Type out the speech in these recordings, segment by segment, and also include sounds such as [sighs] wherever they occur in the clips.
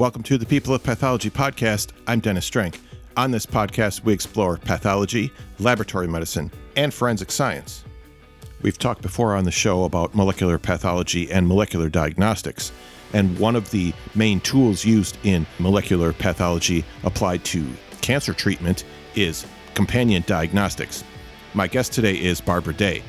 Welcome to the People of Pathology podcast. I'm Dennis Strack. On this podcast, we explore pathology, laboratory medicine, and forensic science. We've talked before on the show about molecular pathology and molecular diagnostics. And one of the main tools used in molecular pathology applied to cancer treatment is companion diagnostics. My guest today is Barbara Day.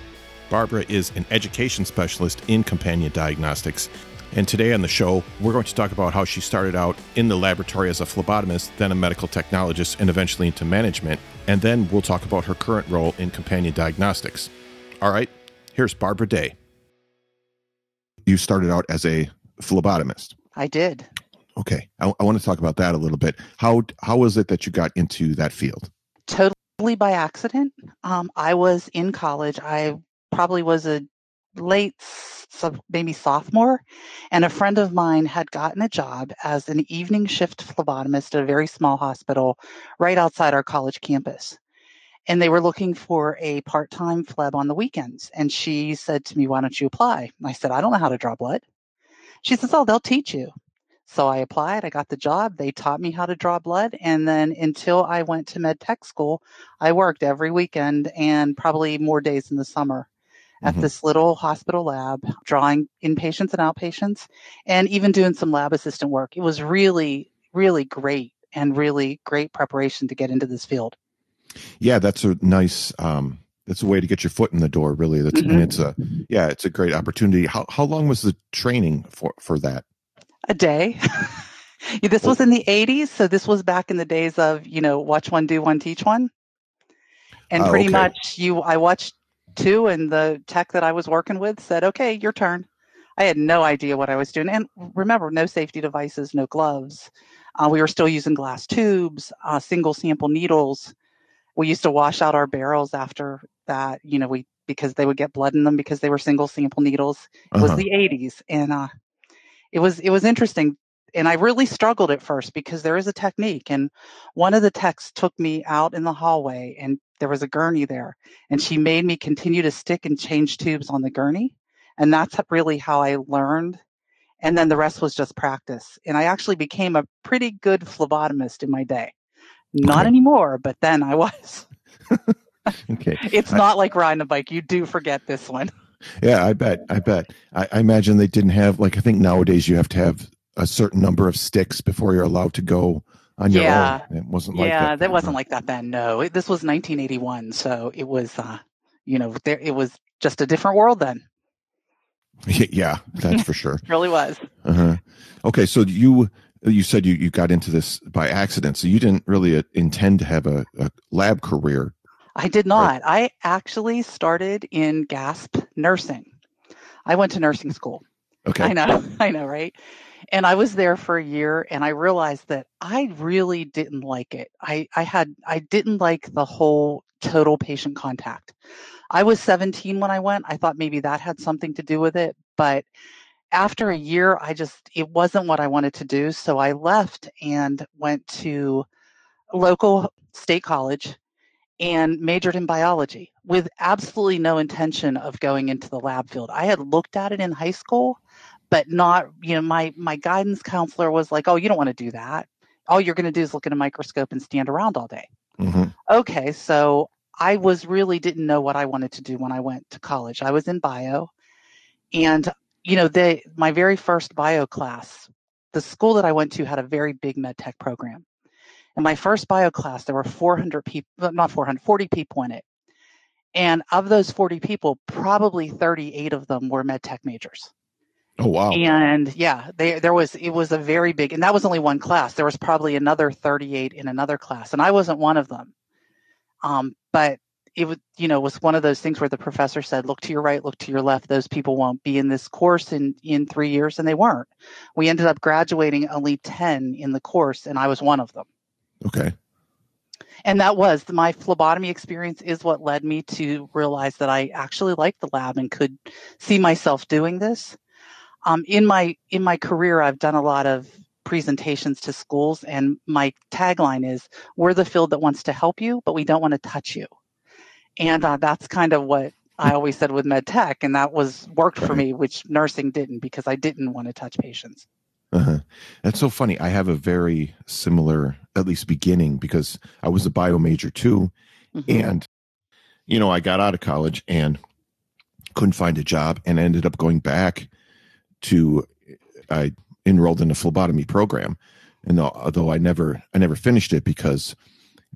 Barbara is an education specialist in companion diagnostics. And today on the show, we're going to talk about how she started out in the laboratory as a phlebotomist, then a medical technologist, and eventually into management. And then we'll talk about her current role in companion diagnostics. All right, here's Barbara Day. You started out as a phlebotomist. I did. Okay, I, I want to talk about that a little bit. How how was it that you got into that field? Totally by accident. Um, I was in college. I probably was a late maybe sophomore, and a friend of mine had gotten a job as an evening shift phlebotomist at a very small hospital right outside our college campus. And they were looking for a part time phleb on the weekends. And she said to me, Why don't you apply? I said, I don't know how to draw blood. She says, Oh, they'll teach you. So I applied, I got the job. They taught me how to draw blood. And then until I went to med tech school, I worked every weekend and probably more days in the summer at mm-hmm. this little hospital lab, drawing inpatients and outpatients, and even doing some lab assistant work. It was really, really great and really great preparation to get into this field. Yeah, that's a nice. Um, that's a way to get your foot in the door. Really, that's mm-hmm. and it's a yeah, it's a great opportunity. How how long was the training for for that? A day. [laughs] this was in the 80s so this was back in the days of you know watch one do one teach one and pretty okay. much you i watched two, and the tech that I was working with said, "Okay, your turn." I had no idea what I was doing, and remember, no safety devices, no gloves. Uh, we were still using glass tubes, uh, single sample needles. We used to wash out our barrels after that, you know, we because they would get blood in them because they were single sample needles. It uh-huh. was the 80s, and uh, it was it was interesting and I really struggled at first because there is a technique. And one of the techs took me out in the hallway and there was a gurney there. And she made me continue to stick and change tubes on the gurney. And that's really how i learned. And then the rest was just practice. And i actually became a pretty good phlebotomist in my day. Not okay. anymore but then i was. [laughs] Okay. [laughs] It's I, not like riding a bike. You do forget this one. Yeah i bet. I bet. I, I imagine they didn't have like i think nowadays you have to have a certain number of sticks before you're allowed to go on your yeah. own. It wasn't like yeah, that. that wasn't like that then. No, it, this was 1981, so it was, uh, you know, there it was just a different world then. [laughs] Yeah, that's for sure. [laughs] really was. Uh-huh. Okay, so you you said you, you got into this by accident, so you didn't really uh, intend to have a, a lab career. I did not. Right? I actually started in GASP nursing. I went to nursing school. Okay. I know. [laughs] I know, right? and I was there for a year and I realized that I really didn't like it. I, I had I didn't like the whole total patient contact. I was 17 when I went. I thought maybe that had something to do with it, but after a year I just it wasn't what I wanted to do, so I left and went to local state college and majored in biology with absolutely no intention of going into the lab field. I had looked at it in high school but not you know my my guidance counselor was like oh you don't want to do that. All you're going to do is look at a microscope and stand around all day. Mm-hmm. okay so i was really didn't know what i wanted to do when i went to college. I was in bio and you know they my very first bio class the school that i went to had a very big med tech program. In my first bio class there were 400 people not 400 40 people in it. And of those 40 people probably 38 of them were med tech majors Oh wow! And yeah, they, there was it was a very big, and that was only one class. There was probably another 38 in another class, and I wasn't one of them. Um, but it was you know was one of those things where the professor said, "Look to your right, look to your left. Those people won't be in this course in in three years," and they weren't. We ended up graduating only 10 in the course, and I was one of them. Okay. And that was my phlebotomy experience is what led me to realize that I actually liked the lab and could see myself doing this um, in my in my career, I've done a lot of presentations to schools, and my tagline is "We're the field that wants to help you, but we don't want to touch you." And uh, that's kind of what I always said with med tech, and that was worked for me, which nursing didn't because I didn't want to touch patients. Uh-huh. That's so funny. I have a very similar, at least beginning, because I was a bio major too. Mm-hmm. And, you know, I got out of college and couldn't find a job and ended up going back to, I enrolled in a phlebotomy program. And although I never, I never finished it because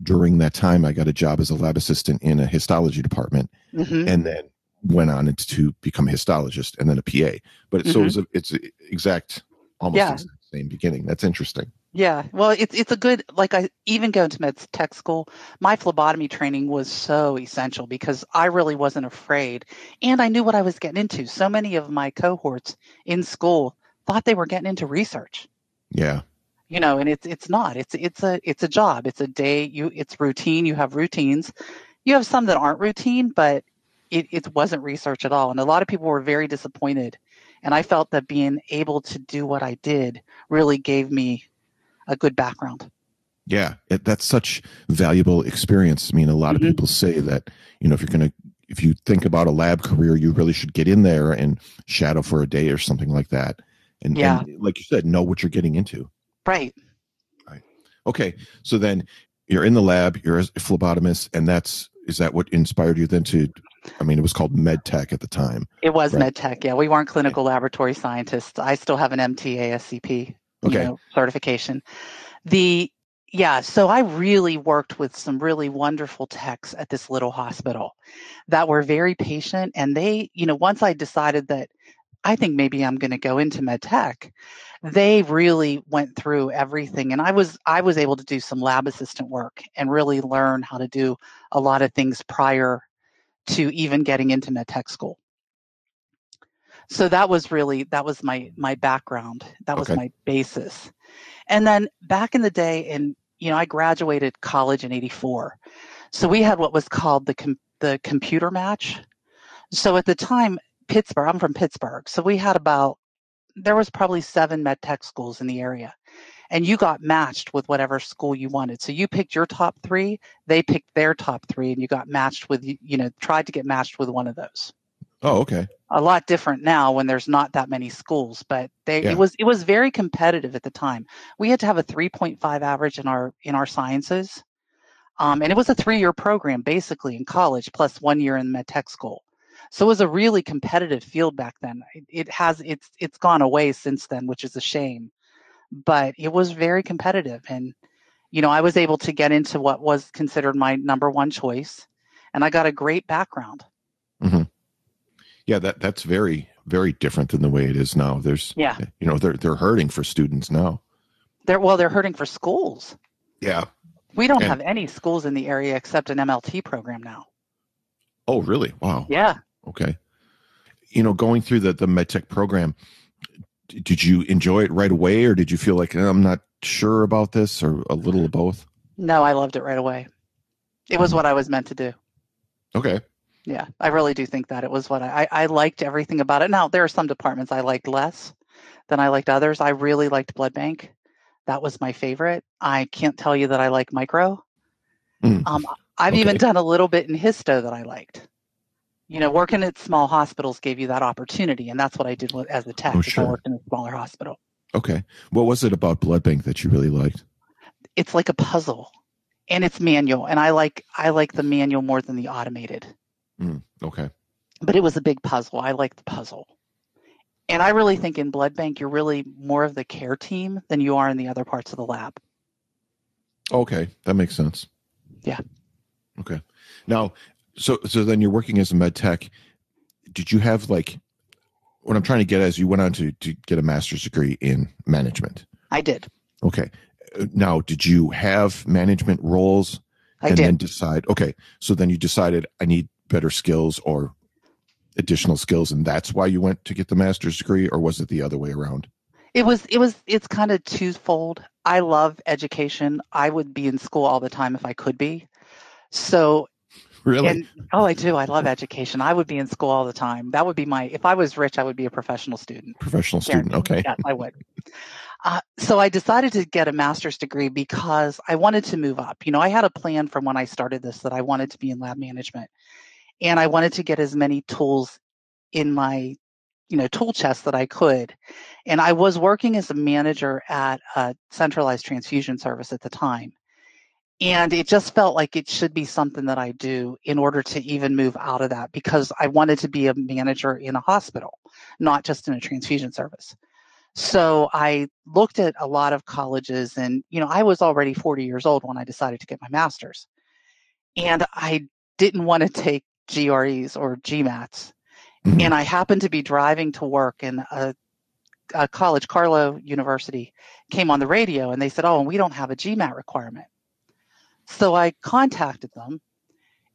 during that time I got a job as a lab assistant in a histology department mm-hmm. and then went on to become a histologist and then a PA. But mm-hmm. so it's, a, it's exact almost yeah. the same beginning. That's interesting. Yeah, well, it's it's a good like I even going to med tech school. My phlebotomy training was so essential because I really wasn't afraid, and I knew what I was getting into. So many of my cohorts in school thought they were getting into research. Yeah, you know, and it's it's not. It's it's a it's a job. It's a day. You it's routine. You have routines. You have some that aren't routine, but it it wasn't research at all. And a lot of people were very disappointed and I felt that being able to do what I did really gave me a good background. Yeah, it, that's such valuable experience. I mean, a lot mm-hmm. of people say that, you know, if you're going to, if you think about a lab career, you really should get in there and shadow for a day or something like that. And, yeah. and like you said, know what you're getting into. Right. Right. Okay. So then you're in the lab, you're a phlebotomist, and that's, is that what inspired you then to I mean, it was called MedTech at the time. It was right? MedTech. Yeah, we weren't clinical laboratory scientists. I still have an MT ASCP okay. you know, certification. The yeah, so I really worked with some really wonderful techs at this little hospital that were very patient, and they, you know, once I decided that I think maybe I'm going to go into med tech, they really went through everything and i was i was able to do some lab assistant work and really learn how to do a lot of things prior to even getting into med tech school. So that was really that was my my background. That was okay. my basis. And then back in the day, and you know, I graduated college in '84, so we had what was called the com- the computer match. So at the time, Pittsburgh. I'm from Pittsburgh, so we had about there was probably seven med tech schools in the area and you got matched with whatever school you wanted. So you picked your top three, they picked their top three, and you got matched with, you know, tried to get matched with one of those. Oh, okay. A lot different now when there's not that many schools, but they yeah. it was it was very competitive at the time. We had to have a 3.5 average in our in our sciences. Um, and it was a three-year program basically in college plus one year in med tech school. So it was a really competitive field back then. It, it has it's it's gone away since then, which is a shame but it was very competitive. And, you know, I was able to get into what was considered my number one choice, and I got a great background. Yeah, that that's very very different than the way it is now. There's, yeah, you know, they're they're hurting for students now. They're well, they're hurting for schools. Yeah, we don't and, have any schools in the area except an MLT program now. Oh, really? Wow. Yeah. Okay. You know, going through the the medtech program, did you enjoy it right away or did you feel like i'm not sure about this or a little of both no i loved it right away it was mm-hmm. what i was meant to do okay yeah i really do think that it was what I, I liked everything about it now there are some departments i liked less than i liked others i really liked blood bank that was my favorite i can't tell you that i like micro mm. um, i've okay. even done a little bit in histo that i liked you know, working at small hospitals gave you that opportunity, and that's what I did as a tech. Oh, sure. I worked in a smaller hospital. Okay, what was it about blood bank that you really liked? It's like a puzzle, and it's manual, and I like I like the manual more than the automated. Mm, okay, but it was a big puzzle. I like the puzzle, and I really think in blood bank you're really more of the care team than you are in the other parts of the lab. Okay, that makes sense. Yeah. Okay. Now, so so then you're working as a med tech. Did you have like what I'm trying to get as you went on to to get a master's degree in management? I did. Okay. Now, did you have management roles? I and did. then decide okay, so then you decided I need better skills or additional skills and that's why you went to get the master's degree or was it the other way around? It was it was it's kind of twofold. I love education. I would be in school all the time if I could be. So Really? And, oh, I do. I love education. I would be in school all the time. That would be my, if I was rich, I would be a professional student. Professional student. Okay. Yeah, I would. Uh, so I decided to get a master's degree because I wanted to move up. You know, I had a plan from when I started this that I wanted to be in lab management and I wanted to get as many tools in my you know tool chest that I could. And I was working as a manager at a centralized transfusion service at the time. And it just felt like it should be something that I do in order to even move out of that because I wanted to be a manager in a hospital, not just in a transfusion service. So I looked at a lot of colleges and, you know, I was already 40 years old when I decided to get my master's. And I didn't want to take GREs or GMATs. Mm-hmm. And I happened to be driving to work and a, a college, Carlow University, came on the radio and they said, Oh, and we don't have a GMAT requirement. So I contacted them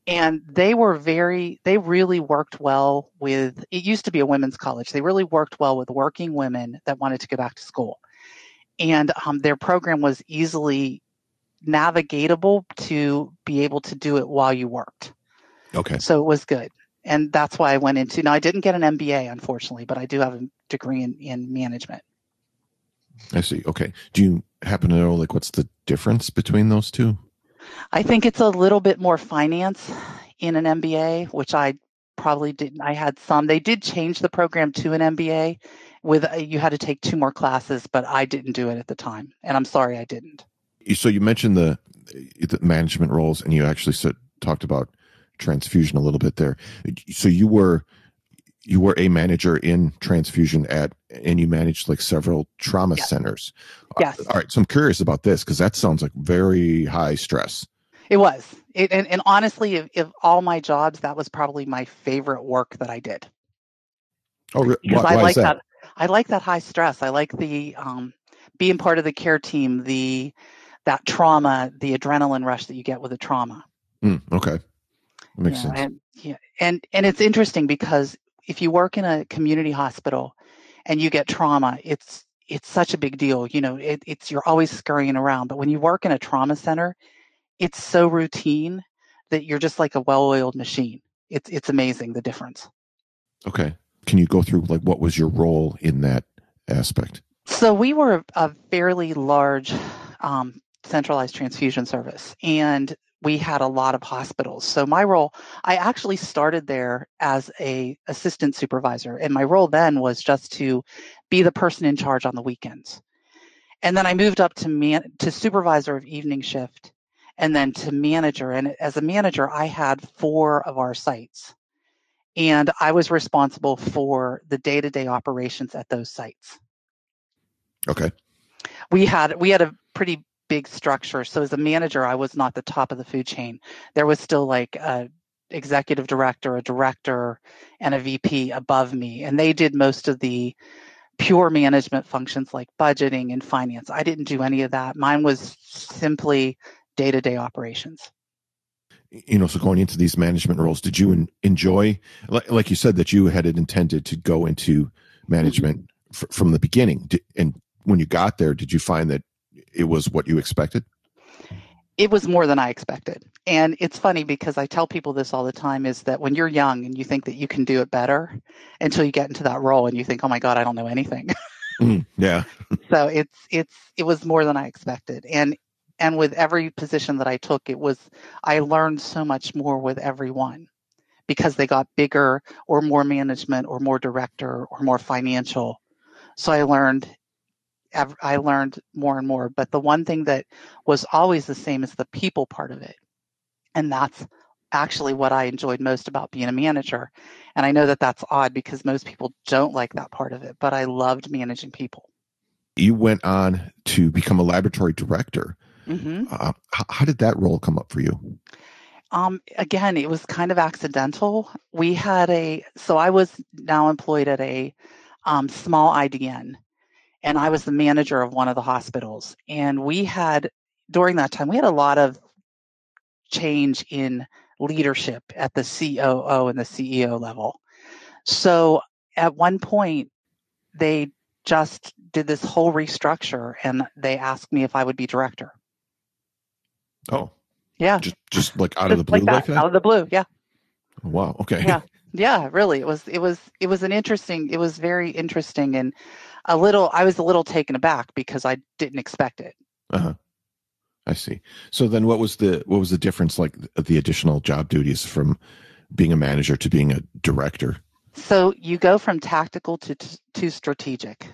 and they were very, they really worked well with, it used to be a women's college. They really worked well with working women that wanted to go back to school. And um, their program was easily navigatable to be able to do it while you worked. Okay. So it was good. And that's why I went into, now I didn't get an MBA, unfortunately, but I do have a degree in, in management. I see. Okay. Do you happen to know like what's the difference between those two? I think it's a little bit more finance in an MBA, which I probably didn't. I had some. They did change the program to an MBA with uh, you had to take two more classes, but I didn't do it at the time, and I'm sorry I didn't. So you mentioned the, the management roles, and you actually said, talked about transfusion a little bit there. So you were you were a manager in transfusion at and you managed like several trauma yes. centers yes all right so i'm curious about this because that sounds like very high stress it was it, and, and honestly if, if, all my jobs that was probably my favorite work that i did oh really? because why, i like that? that? i like that high stress i like the um, being part of the care team the that trauma the adrenaline rush that you get with a trauma mm, okay makes yeah, sense and, yeah, and and it's interesting because if you work in a community hospital and you get trauma, it's it's such a big deal. You know, it, it's you're always scurrying around. But when you work in a trauma center, it's so routine that you're just like a well-oiled machine. It's it's amazing the difference. Okay, can you go through like what was your role in that aspect? So we were a fairly large um, centralized transfusion service, and we had a lot of hospitals. So my role, I actually started there as a assistant supervisor, and my role then was just to be the person in charge on the weekends. And then I moved up to man to supervisor of evening shift, and then to manager. And as a manager, I had four of our sites, and I was responsible for the day-to-day operations at those sites. Okay. We had we had a pretty big structure. So as a manager, I was not the top of the food chain. There was still like a executive director, a director, and a VP above me, and they did most of the pure management functions like budgeting and finance. I didn't do any of that. Mine was simply day-to-day operations. You know, so going into these management roles, did you enjoy, like you said, that you had intended to go into management mm-hmm. f- from the beginning? And when you got there, did you find that it was what you expected? It was more than I expected. And it's funny because I tell people this all the time is that when you're young and you think that you can do it better until you get into that role and you think, "Oh my god, I don't know anything." [laughs] mm, yeah. so it's it's it was more than I expected. And and with every position that I took, it was I learned so much more with every one because they got bigger or more management or more director or more financial. So I learned I learned more and more. But the one thing that was always the same is the people part of it. And that's actually what I enjoyed most about being a manager. And I know that that's odd because most people don't like that part of it, but I loved managing people. You went on to become a laboratory director. Mm-hmm. Uh, how, how did that role come up for you? Um, again, it was kind of accidental. We had a, so I was now employed at a um, small IDN and I was the manager of one of the hospitals. And we had, during that time, we had a lot of change in leadership at the COO and the CEO level. So at one point, they just did this whole restructure and they asked me if I would be director. Oh. Yeah. Just just like out just of the blue like that, like that? Out of the blue, yeah. Wow. Okay. Yeah. Yeah, really. It was it was it was an interesting it was very interesting and a little I was a little taken aback because I didn't expect it. Uh-huh. I see. So then what was the what was the difference like the additional job duties from being a manager to being a director? So you go from tactical to to strategic.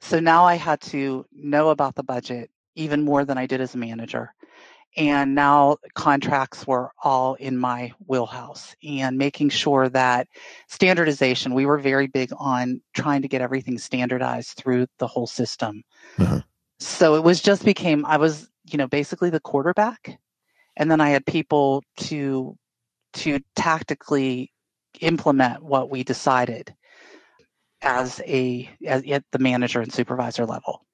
So now I had to know about the budget even more than I did as a manager. And now contracts were all in my wheelhouse and making sure that standardization, we were very big on trying to get everything standardized through the whole system. Uh-huh. So it was just became, I was, you know, basically the quarterback. And then I had people to, to tactically implement what we decided as a, as, at the manager and supervisor level.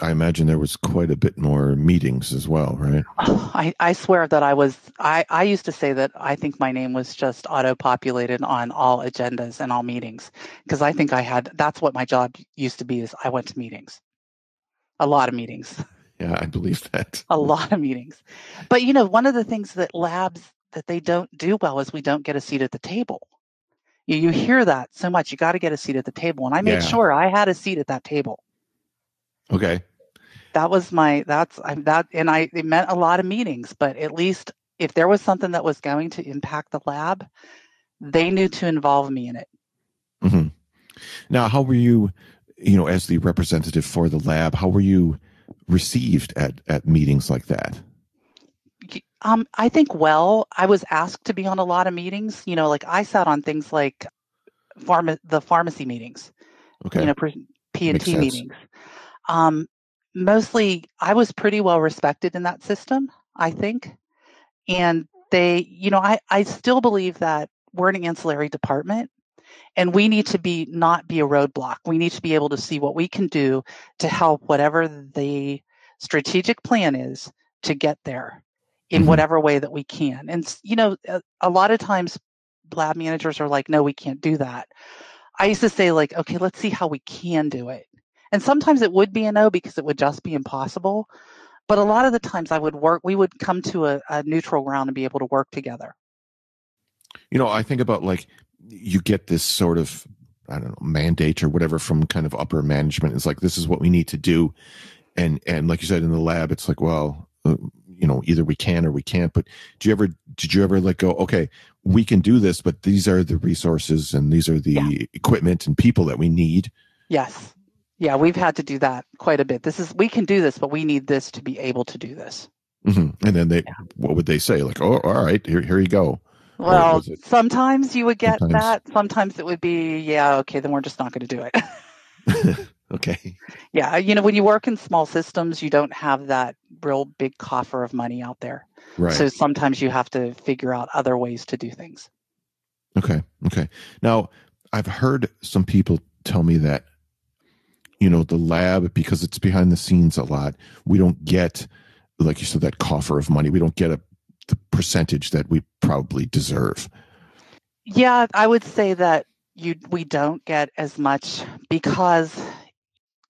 I imagine there was quite a bit more meetings as well, right? [sighs] I, I swear that I was, I, I used to say that I think my name was just auto populated on all agendas and all meetings because I think I had, that's what my job used to be is I went to meetings, a lot of meetings. [laughs] Yeah, I believe that. a lot of meetings. But, you know, one of the things that labs that they don't do well is we don't get a seat at the table. You, you hear that so much. You got to get a seat at the table. And I made yeah. sure I had a seat at that table. Okay. That was my that's I that and I it meant a lot of meetings, but at least if there was something that was going to impact the lab, they knew to involve me in it. Mm-hmm. Now, how were you, you know, as the representative for the lab? How were you received at at meetings like that? Um, I think well. I was asked to be on a lot of meetings. You know, like I sat on things like pharma, the pharmacy meetings. Okay. You know, P and T meetings. Um, mostly, I was pretty well respected in that system, I think. And they, you know, I, I still believe that we're an ancillary department and we need to be not be a roadblock. We need to be able to see what we can do to help whatever the strategic plan is to get there in mm-hmm. whatever way that we can. And, you know, a, a lot of times lab managers are like, no, we can't do that. I used to say, like, okay, let's see how we can do it. And sometimes it would be a no because it would just be impossible. But a lot of the times I would work, we would come to a, a neutral ground and be able to work together. You know, I think about like you get this sort of, I don't know, mandate or whatever from kind of upper management. It's like, this is what we need to do. And, and like you said in the lab, it's like, well, uh, you know, either we can or we can't. But do you ever, did you ever like go, okay, we can do this, but these are the resources and these are the yeah. equipment and people that we need? Yes. Yeah, we've had to do that quite a bit. This is we can do this, but we need this to be able to do this. Mm-hmm. And then they, yeah. what would they say? Like, oh, all right, here, here you go. Well, sometimes you would get sometimes. that. Sometimes it would be, yeah, okay, then we're just not going to do it. [laughs] [laughs] okay. Yeah, you know, when you work in small systems, you don't have that real big coffer of money out there. Right. So sometimes you have to figure out other ways to do things. Okay. Okay. Now, I've heard some people tell me that you know the lab because it's behind the scenes a lot we don't get like you said that coffer of money. We don't get a the percentage that we probably deserve. Yeah i would say that you we don't get as much because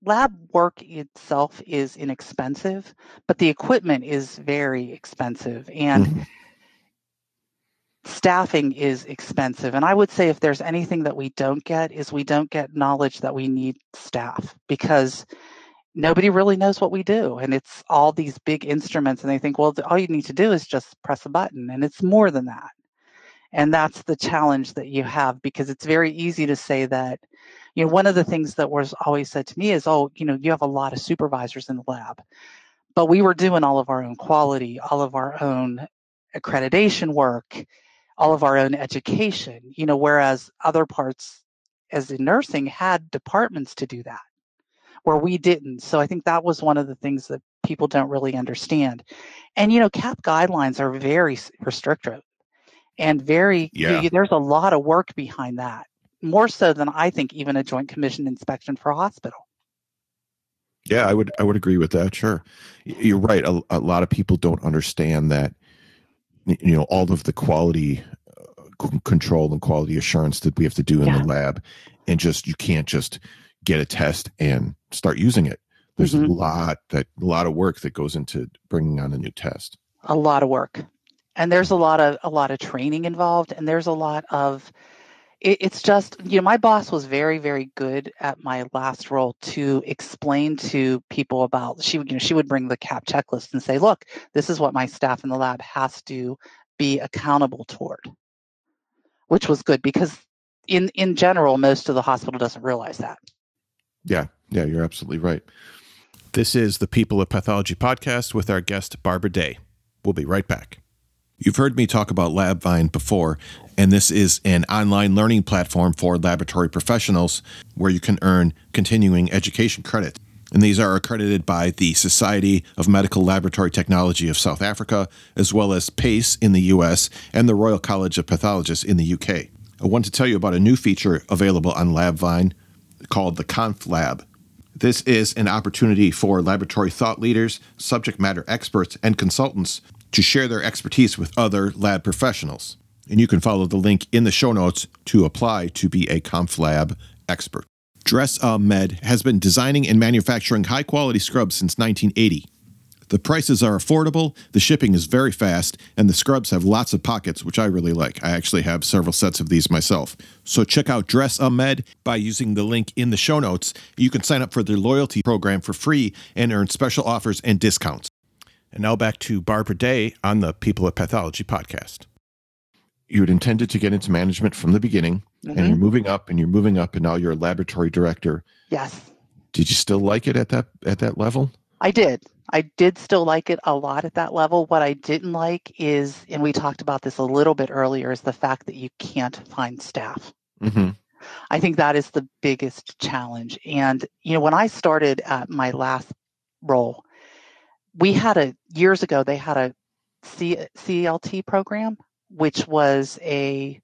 lab work itself is inexpensive but the equipment is very expensive. And mm-hmm staffing is expensive. And I would say if there's anything that we don't get is we don't get knowledge that we need staff because nobody really knows what we do. And it's all these big instruments and they think, well, all you need to do is just press a button. And it's more than that. And that's the challenge that you have because it's very easy to say that, you know, one of the things that was always said to me is, oh, you know, you have a lot of supervisors in the lab. But we were doing all of our own quality, all of our own accreditation work, all of our own education, you know, whereas other parts, as in nursing, had departments to do that where we didn't. So I think that was one of the things that people don't really understand. And, you know, CAP guidelines are very restrictive and very, yeah. you, there's a lot of work behind that, more so than I think even a joint commission inspection for a hospital. Yeah, I would I would agree with that. Sure, you're right. A, a lot of people don't understand that you know all of the quality uh, control and quality assurance that we have to do in yeah. the lab and just you can't just get a test and start using it there's mm-hmm. a lot that a lot of work that goes into bringing on a new test a lot of work and there's a lot of a lot of training involved and there's a lot of it, it's just you know my boss was very very good at my last role to explain to people about she would you know she would bring the CAP checklist and say look this is what my staff in the lab has to be accountable toward which was good because in in general, most of the hospital doesn't realize that. Yeah, yeah, you're absolutely right. This is the People of Pathology podcast with our guest Barbara Day. We'll be right back. You've heard me talk about LabVine before, and this is an online learning platform for laboratory professionals where you can earn continuing education credit. And these are accredited by the Society of Medical Laboratory Technology of South Africa, as well as PACE in the US and the Royal College of Pathologists in the UK. I want to tell you about a new feature available on LabVine called the ConfLab. This is an opportunity for laboratory thought leaders, subject matter experts, and consultants to share their expertise with other lab professionals. And you can follow the link in the show notes to apply to be a ConfLab expert. Dress Med has been designing and manufacturing high quality scrubs since 1980. The prices are affordable, the shipping is very fast, and the scrubs have lots of pockets, which I really like. I actually have several sets of these myself. So check out Dress Med by using the link in the show notes. You can sign up for their loyalty program for free and earn special offers and discounts. And now back to Barbara Day on the People of Pathology podcast. You had intended to get into management from the beginning, Mm-hmm. and you're moving up and you're moving up, and now you're a laboratory director. Yes, Did you still like it at that at that level? I did. I did still like it a lot at that level. What I didn't like is, and we talked about this a little bit earlier, is the fact that you can't find staff. Mm-hmm. I think that is the biggest challenge. And, you know, when I started at my last role, we had a, years ago, they had a C, CLT program, which was a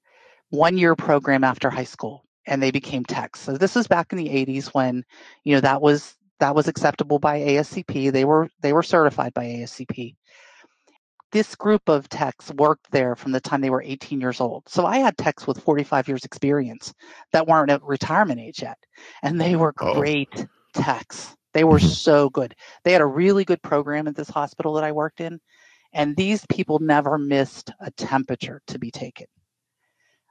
one year program after high school and they became techs. So this was back in the 80s when, you know, that was that was acceptable by ASCP. They were they were certified by ASCP. This group of techs worked there from the time they were 18 years old. So I had techs with 45 years experience that weren't at retirement age yet, and they were Oh. great techs. They were [laughs] so good. They had a really good program at this hospital that I worked in, and these people never missed a temperature to be taken.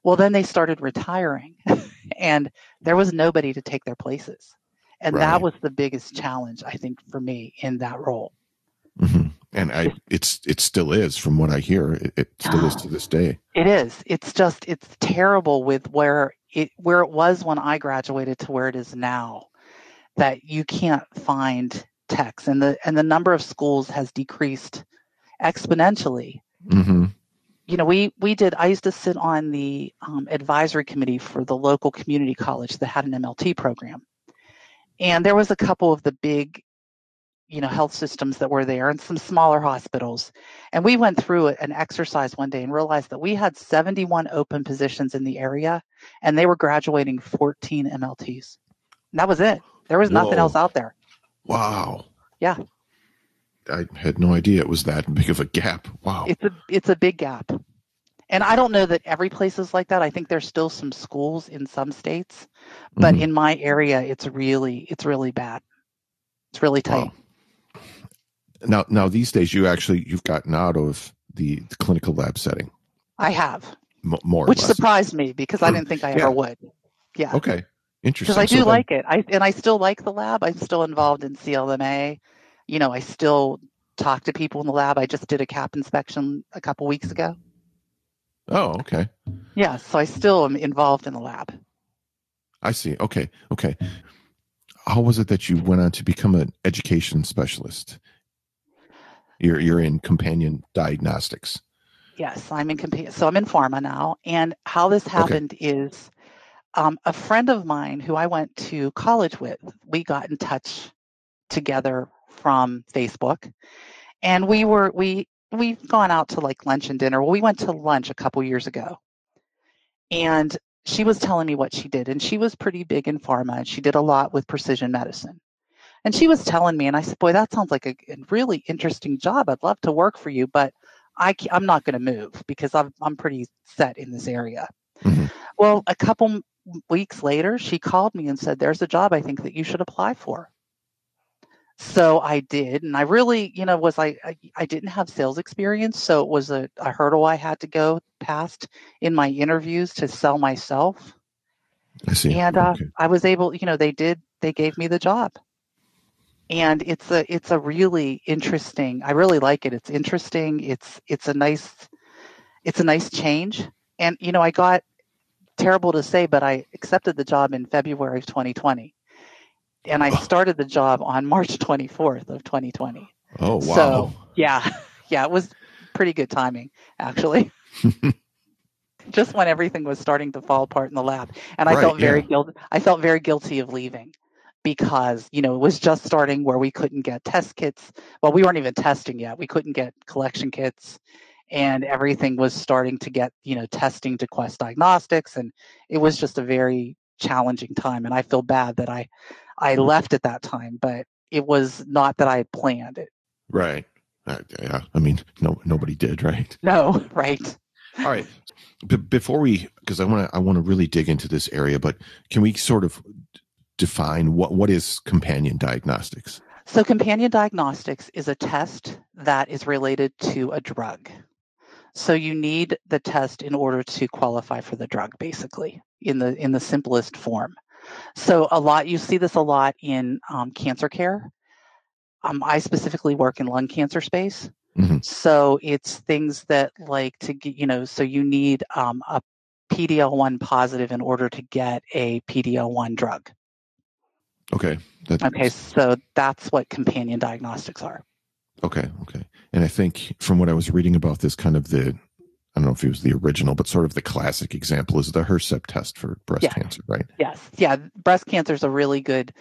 Well, then they started retiring, [laughs] and there was nobody to take their places. And Right. that was the biggest challenge, I think, for me in that role. Mm-hmm. And I, it's it still is from what I hear. It, it still is [gasps] to this day. It is. It's just it's terrible with where it where it was when I graduated to where it is now that you can't find techs and the and the number of schools has decreased exponentially. Mm-hmm. You know, we we did I used to sit on the um, advisory committee for the local community college that had an MLT program. And there was a couple of the big you know health systems that were there and some smaller hospitals and we went through an exercise one day and realized that we had 71 open positions in the area and they were graduating 14 mlts and that was it there was nothing Whoa. else out there Wow. Yeah. I had no idea it was that big of a gap. Wow. it's a it's a big gap and i don't know that every place is like that i think there's still some schools in some states but Mhm. in my area it's really it's really bad it's really tight Wow. Now, now these days, you actually you've gotten out of the, the clinical lab setting, i have m- more which surprised me because i didn't think i Yeah. ever would yeah Okay, interesting. because I So do then- like it. I and I still like the lab. I'm still involved in CLMA. You know, I still talk to people in the lab. I just did a CAP inspection a couple weeks ago. Oh, okay. Yeah, so I still am involved in the lab. I see. Okay, okay. How was it that you went on to become an education specialist? You're you're in companion diagnostics. Yes, I'm in compa- so I'm in pharma now. And how this happened is um, a friend of mine who I went to college with. We got in touch together from Facebook, and we were we we've gone out to like lunch and dinner. Well, we went to lunch a couple years ago, and she was telling me what she did, and she was pretty big in pharma. and She did a lot with precision medicine. And she was telling me, and I said, "Boy, that sounds like a, really interesting job. I'd love to work for you, but I I'm not going to move because I'm I'm pretty set in this area." Mhm. Well, a couple weeks later, she called me and said, "There's a job I think that you should apply for." So I did, and I really, you know, was I I, I didn't have sales experience, so it was a, a hurdle I had to go past in my interviews to sell myself. I see. And uh, Okay. I was able, you know, they did, they gave me the job. And it's a, it's a really interesting. I really like it. It's interesting. It's, it's a nice, it's a nice change. And you know, I got terrible to say, but I accepted the job in February of 2020. And I started the job on March 24th of 2020. Oh, wow. So, yeah. [laughs] Yeah, it was pretty good timing, actually. [laughs] Just when everything was starting to fall apart in the lab. And I Right, felt very yeah. guilty. I felt very guilty of leaving because, you know, it was just starting where we couldn't get test kits. Well, we weren't even testing yet. We couldn't get collection kits and everything was starting to get, you know, testing to Quest Diagnostics and it was just a very challenging time and I feel bad that I I left at that time, but it was not that I had planned it. right. Uh, yeah. I mean, no, nobody did, right? [laughs] No, right. All right. B- before we, because I want to, I want to really dig into this area, but can we sort of define what what is companion diagnostics? So companion diagnostics is a test that is related to a drug. So you need the test in order to qualify for the drug basically in the in the simplest form. So a lot you see this a lot in um, cancer care. Um, I specifically work in lung cancer space. Mhm. So it's things that like to get, you know, so you need um, a PDL1 positive in order to get a PDL1 drug. Okay. That, Okay, so that's what companion diagnostics are. Okay. Okay. And I think from what I was reading about this, kind of the, I don't know if it was the original, but sort of the classic example is the HercepTest for breast Yeah. cancer, right? Yes. Yeah. Breast cancer is a really good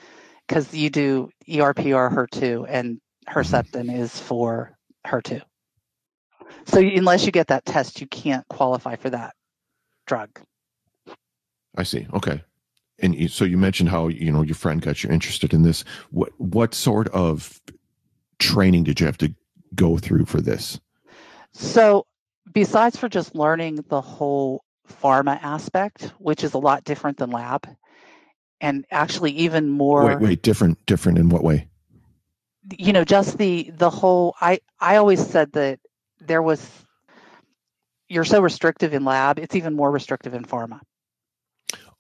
because you do ERPR HER2, and Herceptin mm-hmm. is for HER2. So unless you get that test, you can't qualify for that drug. I see. Okay. And you, so you mentioned how you know your friend got you interested in this. What what sort of training did you have to go through for this? So besides for just learning the whole pharma aspect, which is a lot different than lab, and actually even more wait, wait, different, different in what way? you know just the the whole i i always said that there was you're so restrictive in lab it's even more restrictive in pharma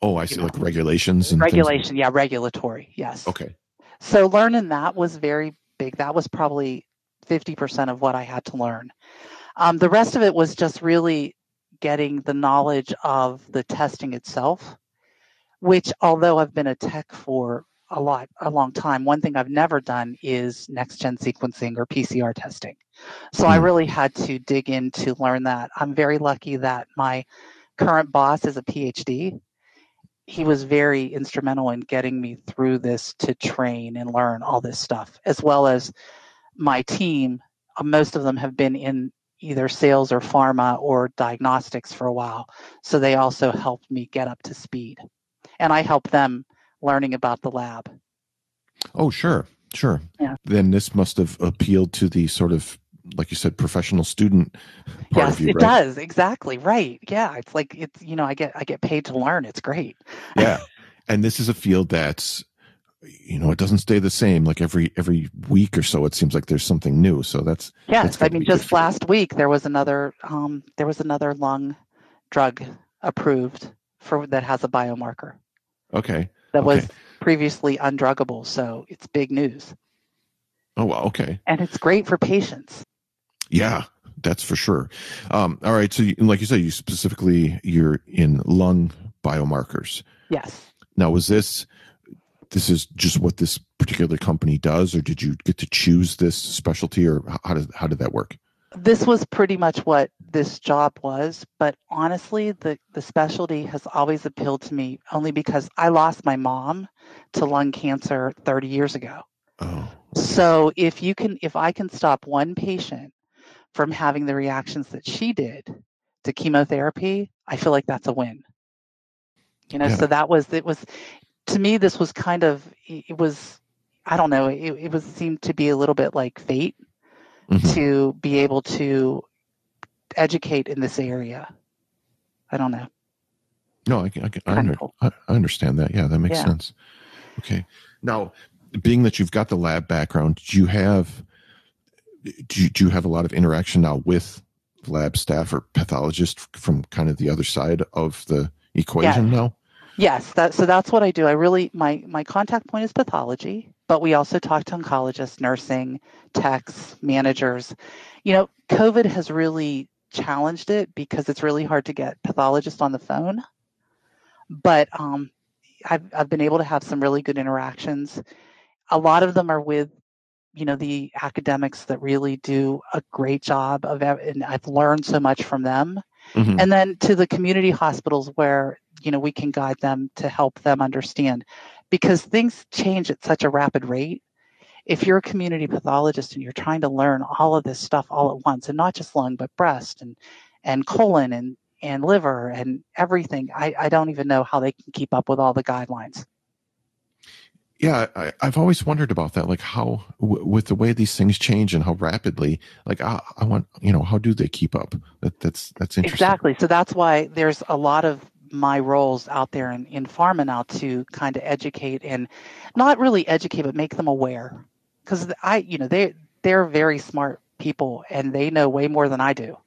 Oh, I see, know, like regulations and things. regulation yeah regulatory yes Okay. so learning that was very big that was probably 50% of what i had to learn. Um, the rest of it was just really getting the knowledge of the testing itself which although i've been a tech for a lot a long time one thing i've never done is next gen sequencing or pcr testing. So i Hmm. really had to dig in to learn that. I'm very lucky that my current boss is a phd he was very instrumental in getting me through this to train and learn all this stuff as well as my team uh, most of them have been in either sales or pharma or diagnostics for a while. So they also helped me get up to speed. And i help them learning about the lab. Oh, sure, sure. Yeah. Then this must have appealed to the sort of, like you said, professional student part yes of you, it right? does. Exactly. Right. Yeah. It's like it's you know i get i get paid to learn. It's great. Yeah. [laughs] and this is a field that's, you know, it doesn't stay the same. Like every every week or so, it seems like there's something new. So that's That's yes i mean just you. last week there was another um there was another lung drug approved for that has a biomarker okay. that was previously undruggable so it's big news Oh, well, okay. and it's great for patients Yeah, that's for sure. Um, all right. So, you, like you said, you specifically you're in lung biomarkers. yes Now, was this this is just what this particular company does, or did you get to choose this specialty, or how did how did that work? this was pretty much what this job was but honestly the the specialty has always appealed to me only because i lost my mom to lung cancer 30 years ago Oh, so if you can if i can stop one patient from having the reactions that she did to chemotherapy i feel like that's a win you know Yeah. so that was it was to me this was kind of it was i don't know it, it was seemed to be a little bit like fate Mhm. to be able to educate in this area i don't know no, I, can- I, I, under, cool. I understand that. Yeah, that makes Yeah. sense. Okay. Now, being that you've got the lab background, do you have do you, do you have a lot of interaction now with lab staff or pathologists from kind of the other side of the equation now? Yes, that so that's what I do. I really my my contact point is pathology, but we also talk to oncologists, nursing, techs, managers. You know, COVID has really challenged it because it's really hard to get pathologists on the phone. but um, I've I've been able to have some really good interactions. A lot of them are with you know the academics that really do a great job of and I've learned so much from them. Mm-hmm. And then to the community hospitals where you know we can guide them to help them understand because things change at such a rapid rate. If you're a community pathologist and you're trying to learn all of this stuff all at once and not just lung but breast and and colon and and liver and everything, I, I don't even know how they can keep up with all the guidelines yeah I, have always wondered about that like how w- with the way these things change and how rapidly like I, I, want you know how do they keep up? That that's that's interesting. Exactly so that's why there's a lot of my roles out there in, in pharma now to kind of educate and not really educate but make them aware. Because i you know they they're very smart people and they know way more than i do.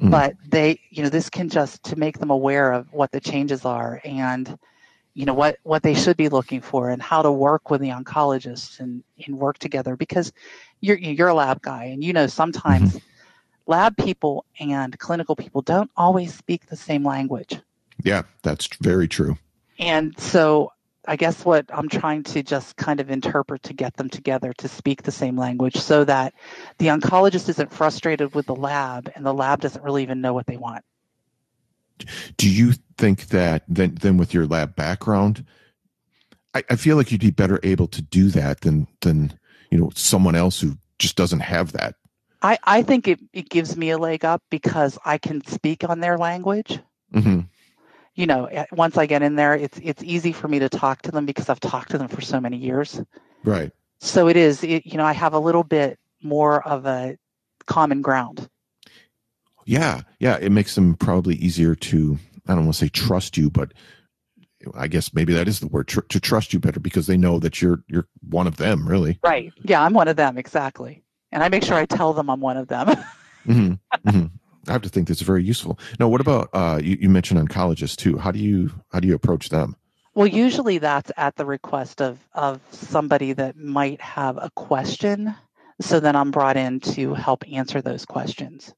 Mm. but they you know this can just to make them aware of what the changes are and you know what what they should be looking for and how to work with the oncologists and, and work together because you're you're a lab guy and you know sometimes mm-hmm. lab people and clinical people don't always speak the same language. Yeah that's very true. And so i guess what i'm trying to just kind of interpret to get them together to speak the same language so that the oncologist isn't frustrated with the lab and the lab doesn't really even know what they want do you think that then then with your lab background, I, I feel like you'd be better able to do that than than you know someone else who just doesn't have that. I, I think it, it gives me a leg up because I can speak on their language. Mm-hmm. You know, eh, once I get in there, it's it's easy for me to talk to them because I've talked to them for so many years. Right. So it is. It, you know, I have a little bit more of a common ground. Yeah, yeah, it makes them probably easier to I don't want to say trust you, but I guess maybe that is the word tr- to trust you better because they know that you're you're one of them, really. Right. Yeah, I'm one of them exactly, and I make sure I tell them I'm one of them. [laughs] mm-hmm. Mm-hmm. I have to think that's very useful. Now, what about uh, you, you mentioned oncologists too? How do you how do you approach them? Well, usually that's at the request of of somebody that might have a question. So then I'm brought in to help answer those questions.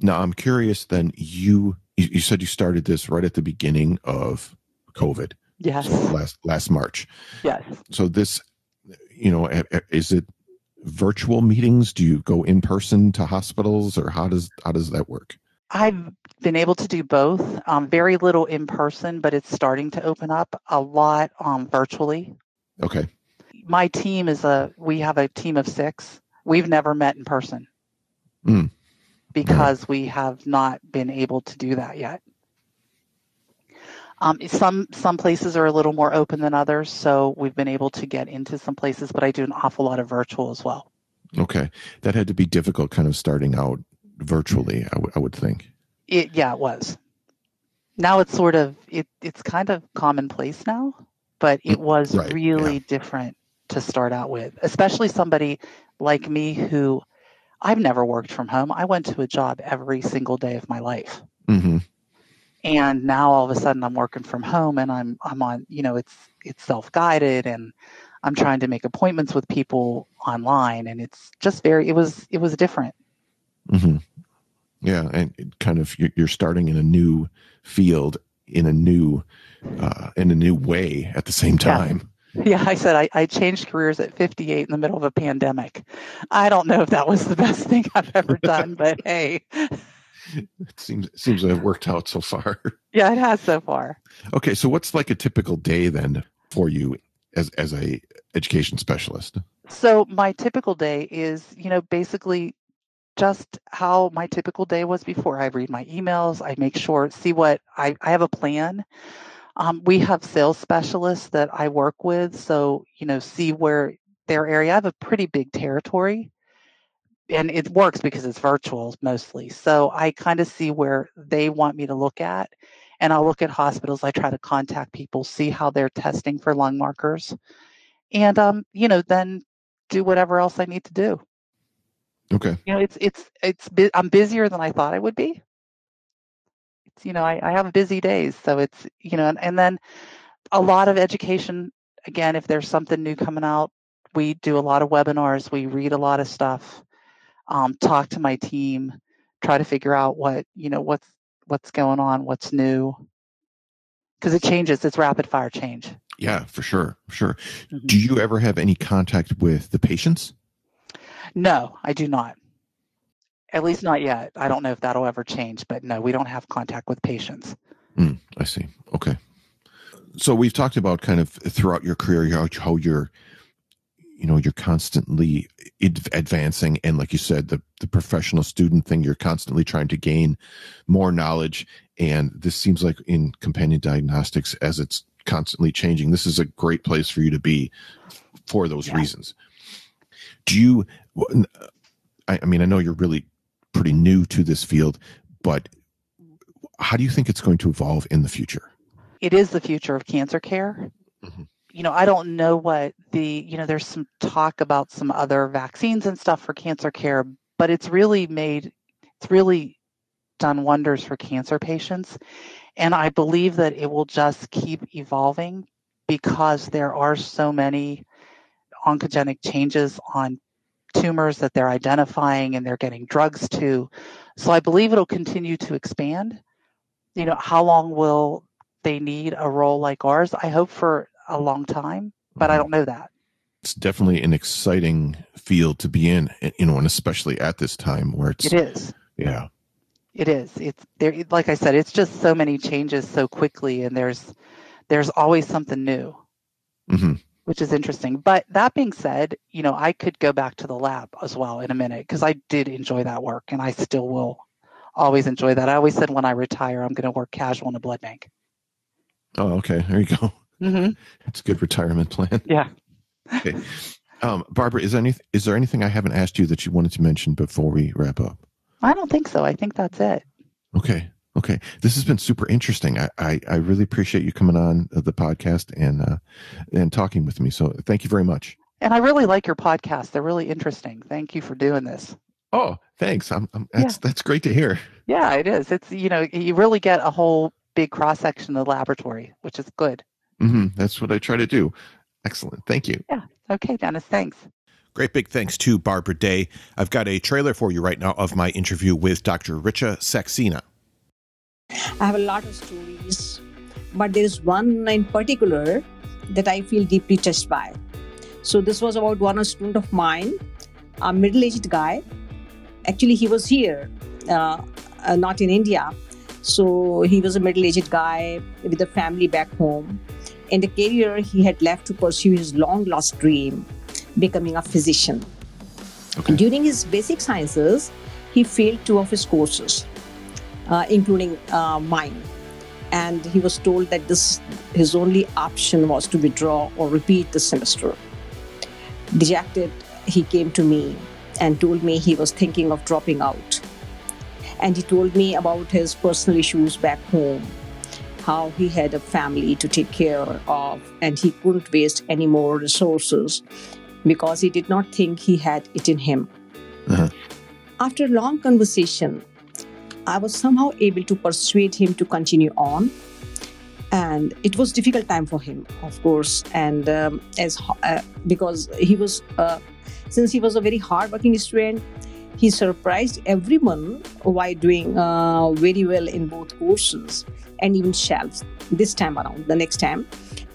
Now I'm curious. Then you you said you started this right at the beginning of COVID. Yes. last last March. Yes. So this, you know, is it virtual meetings? Do you go in person to hospitals, or how does how does that work? I've been able to do both. Um, very little in person, but it's starting to open up a lot um, virtually. Okay. My team is a. We have a team of six. We've never met in person. Mm because we have not been able to do that yet. Um, some some places are a little more open than others, so we've been able to get into some places, but I do an awful lot of virtual as well. Okay, that had to be difficult, kind of starting out virtually. I, w- I would think. It yeah, it was. Now it's sort of it it's kind of commonplace now, but it mm, was right, really yeah. different to start out with, especially somebody like me who I've never worked from home. I went to a job every single day of my life. Mm-hmm. And now all of a sudden I'm working from home and I'm I'm on, you know, it's it's self-guided and I'm trying to make appointments with people online and it's just very it was it was different. Mm-hmm. Yeah, and kind of you're starting in a new field in a new uh, in a new way at the same time. Yeah, I said I, I changed careers at 58 in the middle of a pandemic. I don't know if that was the best thing [laughs] I've ever done, but [laughs] hey. It seems it seems to have worked out so far. [laughs] Yeah, it has so far. Okay, so what's like a typical day then for you as as a education specialist? So my typical day is, you know, basically just how my typical day was before. I read my emails, I make sure, see what I, I have a plan. Um, we have sales specialists that I work with, so you know, see where their area. I have a pretty big territory, and it works because it's virtual mostly. So I kind of see where they want me to look at, and I'll look at hospitals. I try to contact people, see how they're testing for lung markers, and um, you know, then do whatever else I need to do. Okay. You know, it's it's it's I'm busier than I thought I would be you know, I, I have busy days. So it's, you know, and, and then a lot of education. Again, if there's something new coming out, we do a lot of webinars, we read a lot of stuff, um, talk to my team, try to figure out what, you know, what's what's going on, what's new. because it changes. It's rapid fire change. Yeah, for sure, for sure. Mm-hmm. Do you ever have any contact with the patients? No, I do not. At least not yet. I don't know if that'll ever change, but no, we don't have contact with patients. Mm, I see. Okay. So we've talked about kind of throughout your career how, you're, you know, you're constantly advancing, and like you said, the the professional student thing, you're constantly trying to gain more knowledge. And this seems like in companion diagnostics, as it's constantly changing, this is a great place for you to be for those yeah. reasons. Do you? I, I mean, I know you're really pretty new to this field, but how do you think it's going to evolve in the future? It is the future of cancer care. Mm-hmm. You know, I don't know what the, you know, there's some talk about some other vaccines and stuff for cancer care, but it's really made, it's really done wonders for cancer patients. And I believe that it will just keep evolving because there are so many oncogenic changes on tumors that they're identifying and they're getting drugs to. So I believe it'll continue to expand. You know, how long will they need a role like ours? I hope for a long time, but I mm-hmm. don't know that. It's definitely an exciting field to be in, you know, and especially at this time where it's. It is. Yeah. It is. It's there. Like I said, it's just so many changes so quickly, and there's there's always something new. Mm-hmm which is interesting. But that being said, you know, I could go back to the lab as well in a minute because I did enjoy that work and I still will always enjoy that. I always said when I retire, I'm going to work casual in a blood bank. Oh, okay. There you go. Mm-hmm. [laughs] It's a good retirement plan. Yeah. okay. Um, Barbara, is there, any, is there anything I haven't asked you that you wanted to mention before we wrap up? I don't think so. I think that's it. Okay. Okay, this has been super interesting. I, I, I really appreciate you coming on the podcast and uh, and talking with me. So thank you very much. And I really like your podcast. They're really interesting. Thank you for doing this. Oh, thanks. I'm, I'm that's yeah. that's great to hear. Yeah, it is. It's you know you really get a whole big cross section of the laboratory, which is good. Mm-hmm. That's what I try to do. Excellent. Thank you. Yeah. Okay, Dennis. Thanks. Great big thanks to Barbara Day. I've got a trailer for you right now of my interview with Dr. Richa Saxena. I have a lot of stories, but there is one in particular that I feel deeply touched by. So, this was about one student of mine, a middle aged guy. Actually, he was here, uh, uh, not in India. So, he was a middle aged guy with a family back home. In a career, he had left to pursue his long lost dream, becoming a physician. Okay. During his basic sciences, he failed two of his courses uh, including uh, mine. And he was told that this his only option was to withdraw or repeat the semester. Dejected, he came to me and told me he was thinking of dropping out. And he told me about his personal issues back home, how he had a family to take care of, and he couldn't waste any more resources because he did not think he had it in him. Uh-huh. After a long conversation, I was somehow able to persuade him to continue on. And it was difficult time for him, of course, and um, as uh, because he was uh, since he was a very hardworking student, he surprised everyone by doing uh, very well in both courses and even shelves this time around, the next time.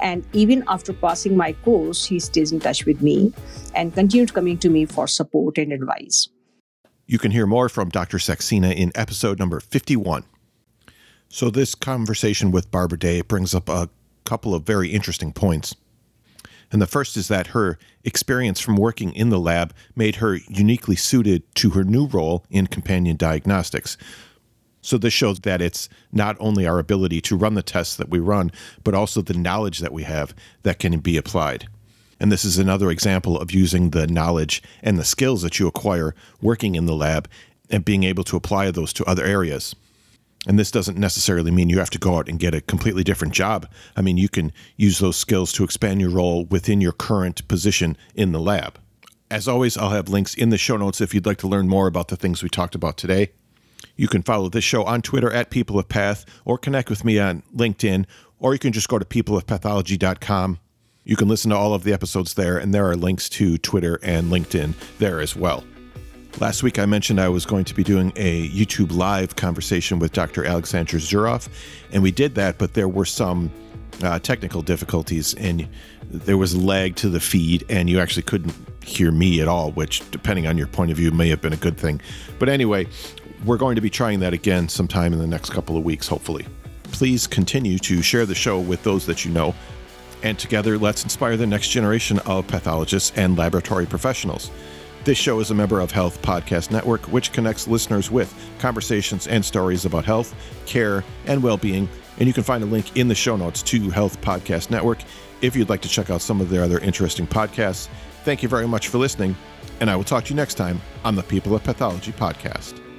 And even after passing my course, he stays in touch with me and continued coming to me for support and advice. You can hear more from Dr. Saxena in episode number 51. So, this conversation with Barbara Day brings up a couple of very interesting points. And the first is that her experience from working in the lab made her uniquely suited to her new role in companion diagnostics. So, this shows that it's not only our ability to run the tests that we run, but also the knowledge that we have that can be applied. And this is another example of using the knowledge and the skills that you acquire working in the lab and being able to apply those to other areas. And this doesn't necessarily mean you have to go out and get a completely different job. I mean, you can use those skills to expand your role within your current position in the lab. As always, I'll have links in the show notes if you'd like to learn more about the things we talked about today. You can follow this show on Twitter at People of Path or connect with me on LinkedIn, or you can just go to peopleofpathology.com you can listen to all of the episodes there, and there are links to Twitter and LinkedIn there as well. Last week, I mentioned I was going to be doing a YouTube live conversation with Dr. Alexander Zuroff, and we did that, but there were some uh, technical difficulties, and there was lag to the feed, and you actually couldn't hear me at all, which, depending on your point of view, may have been a good thing. But anyway, we're going to be trying that again sometime in the next couple of weeks, hopefully. Please continue to share the show with those that you know, and together let's inspire the next generation of pathologists and laboratory professionals. This show is a member of Health Podcast Network, which connects listeners with conversations and stories about health, care, and well being. And you can find a link in the show notes to Health Podcast Network if you'd like to check out some of their other interesting podcasts. Thank you very much for listening, and I will talk to you next time on the People of Pathology podcast.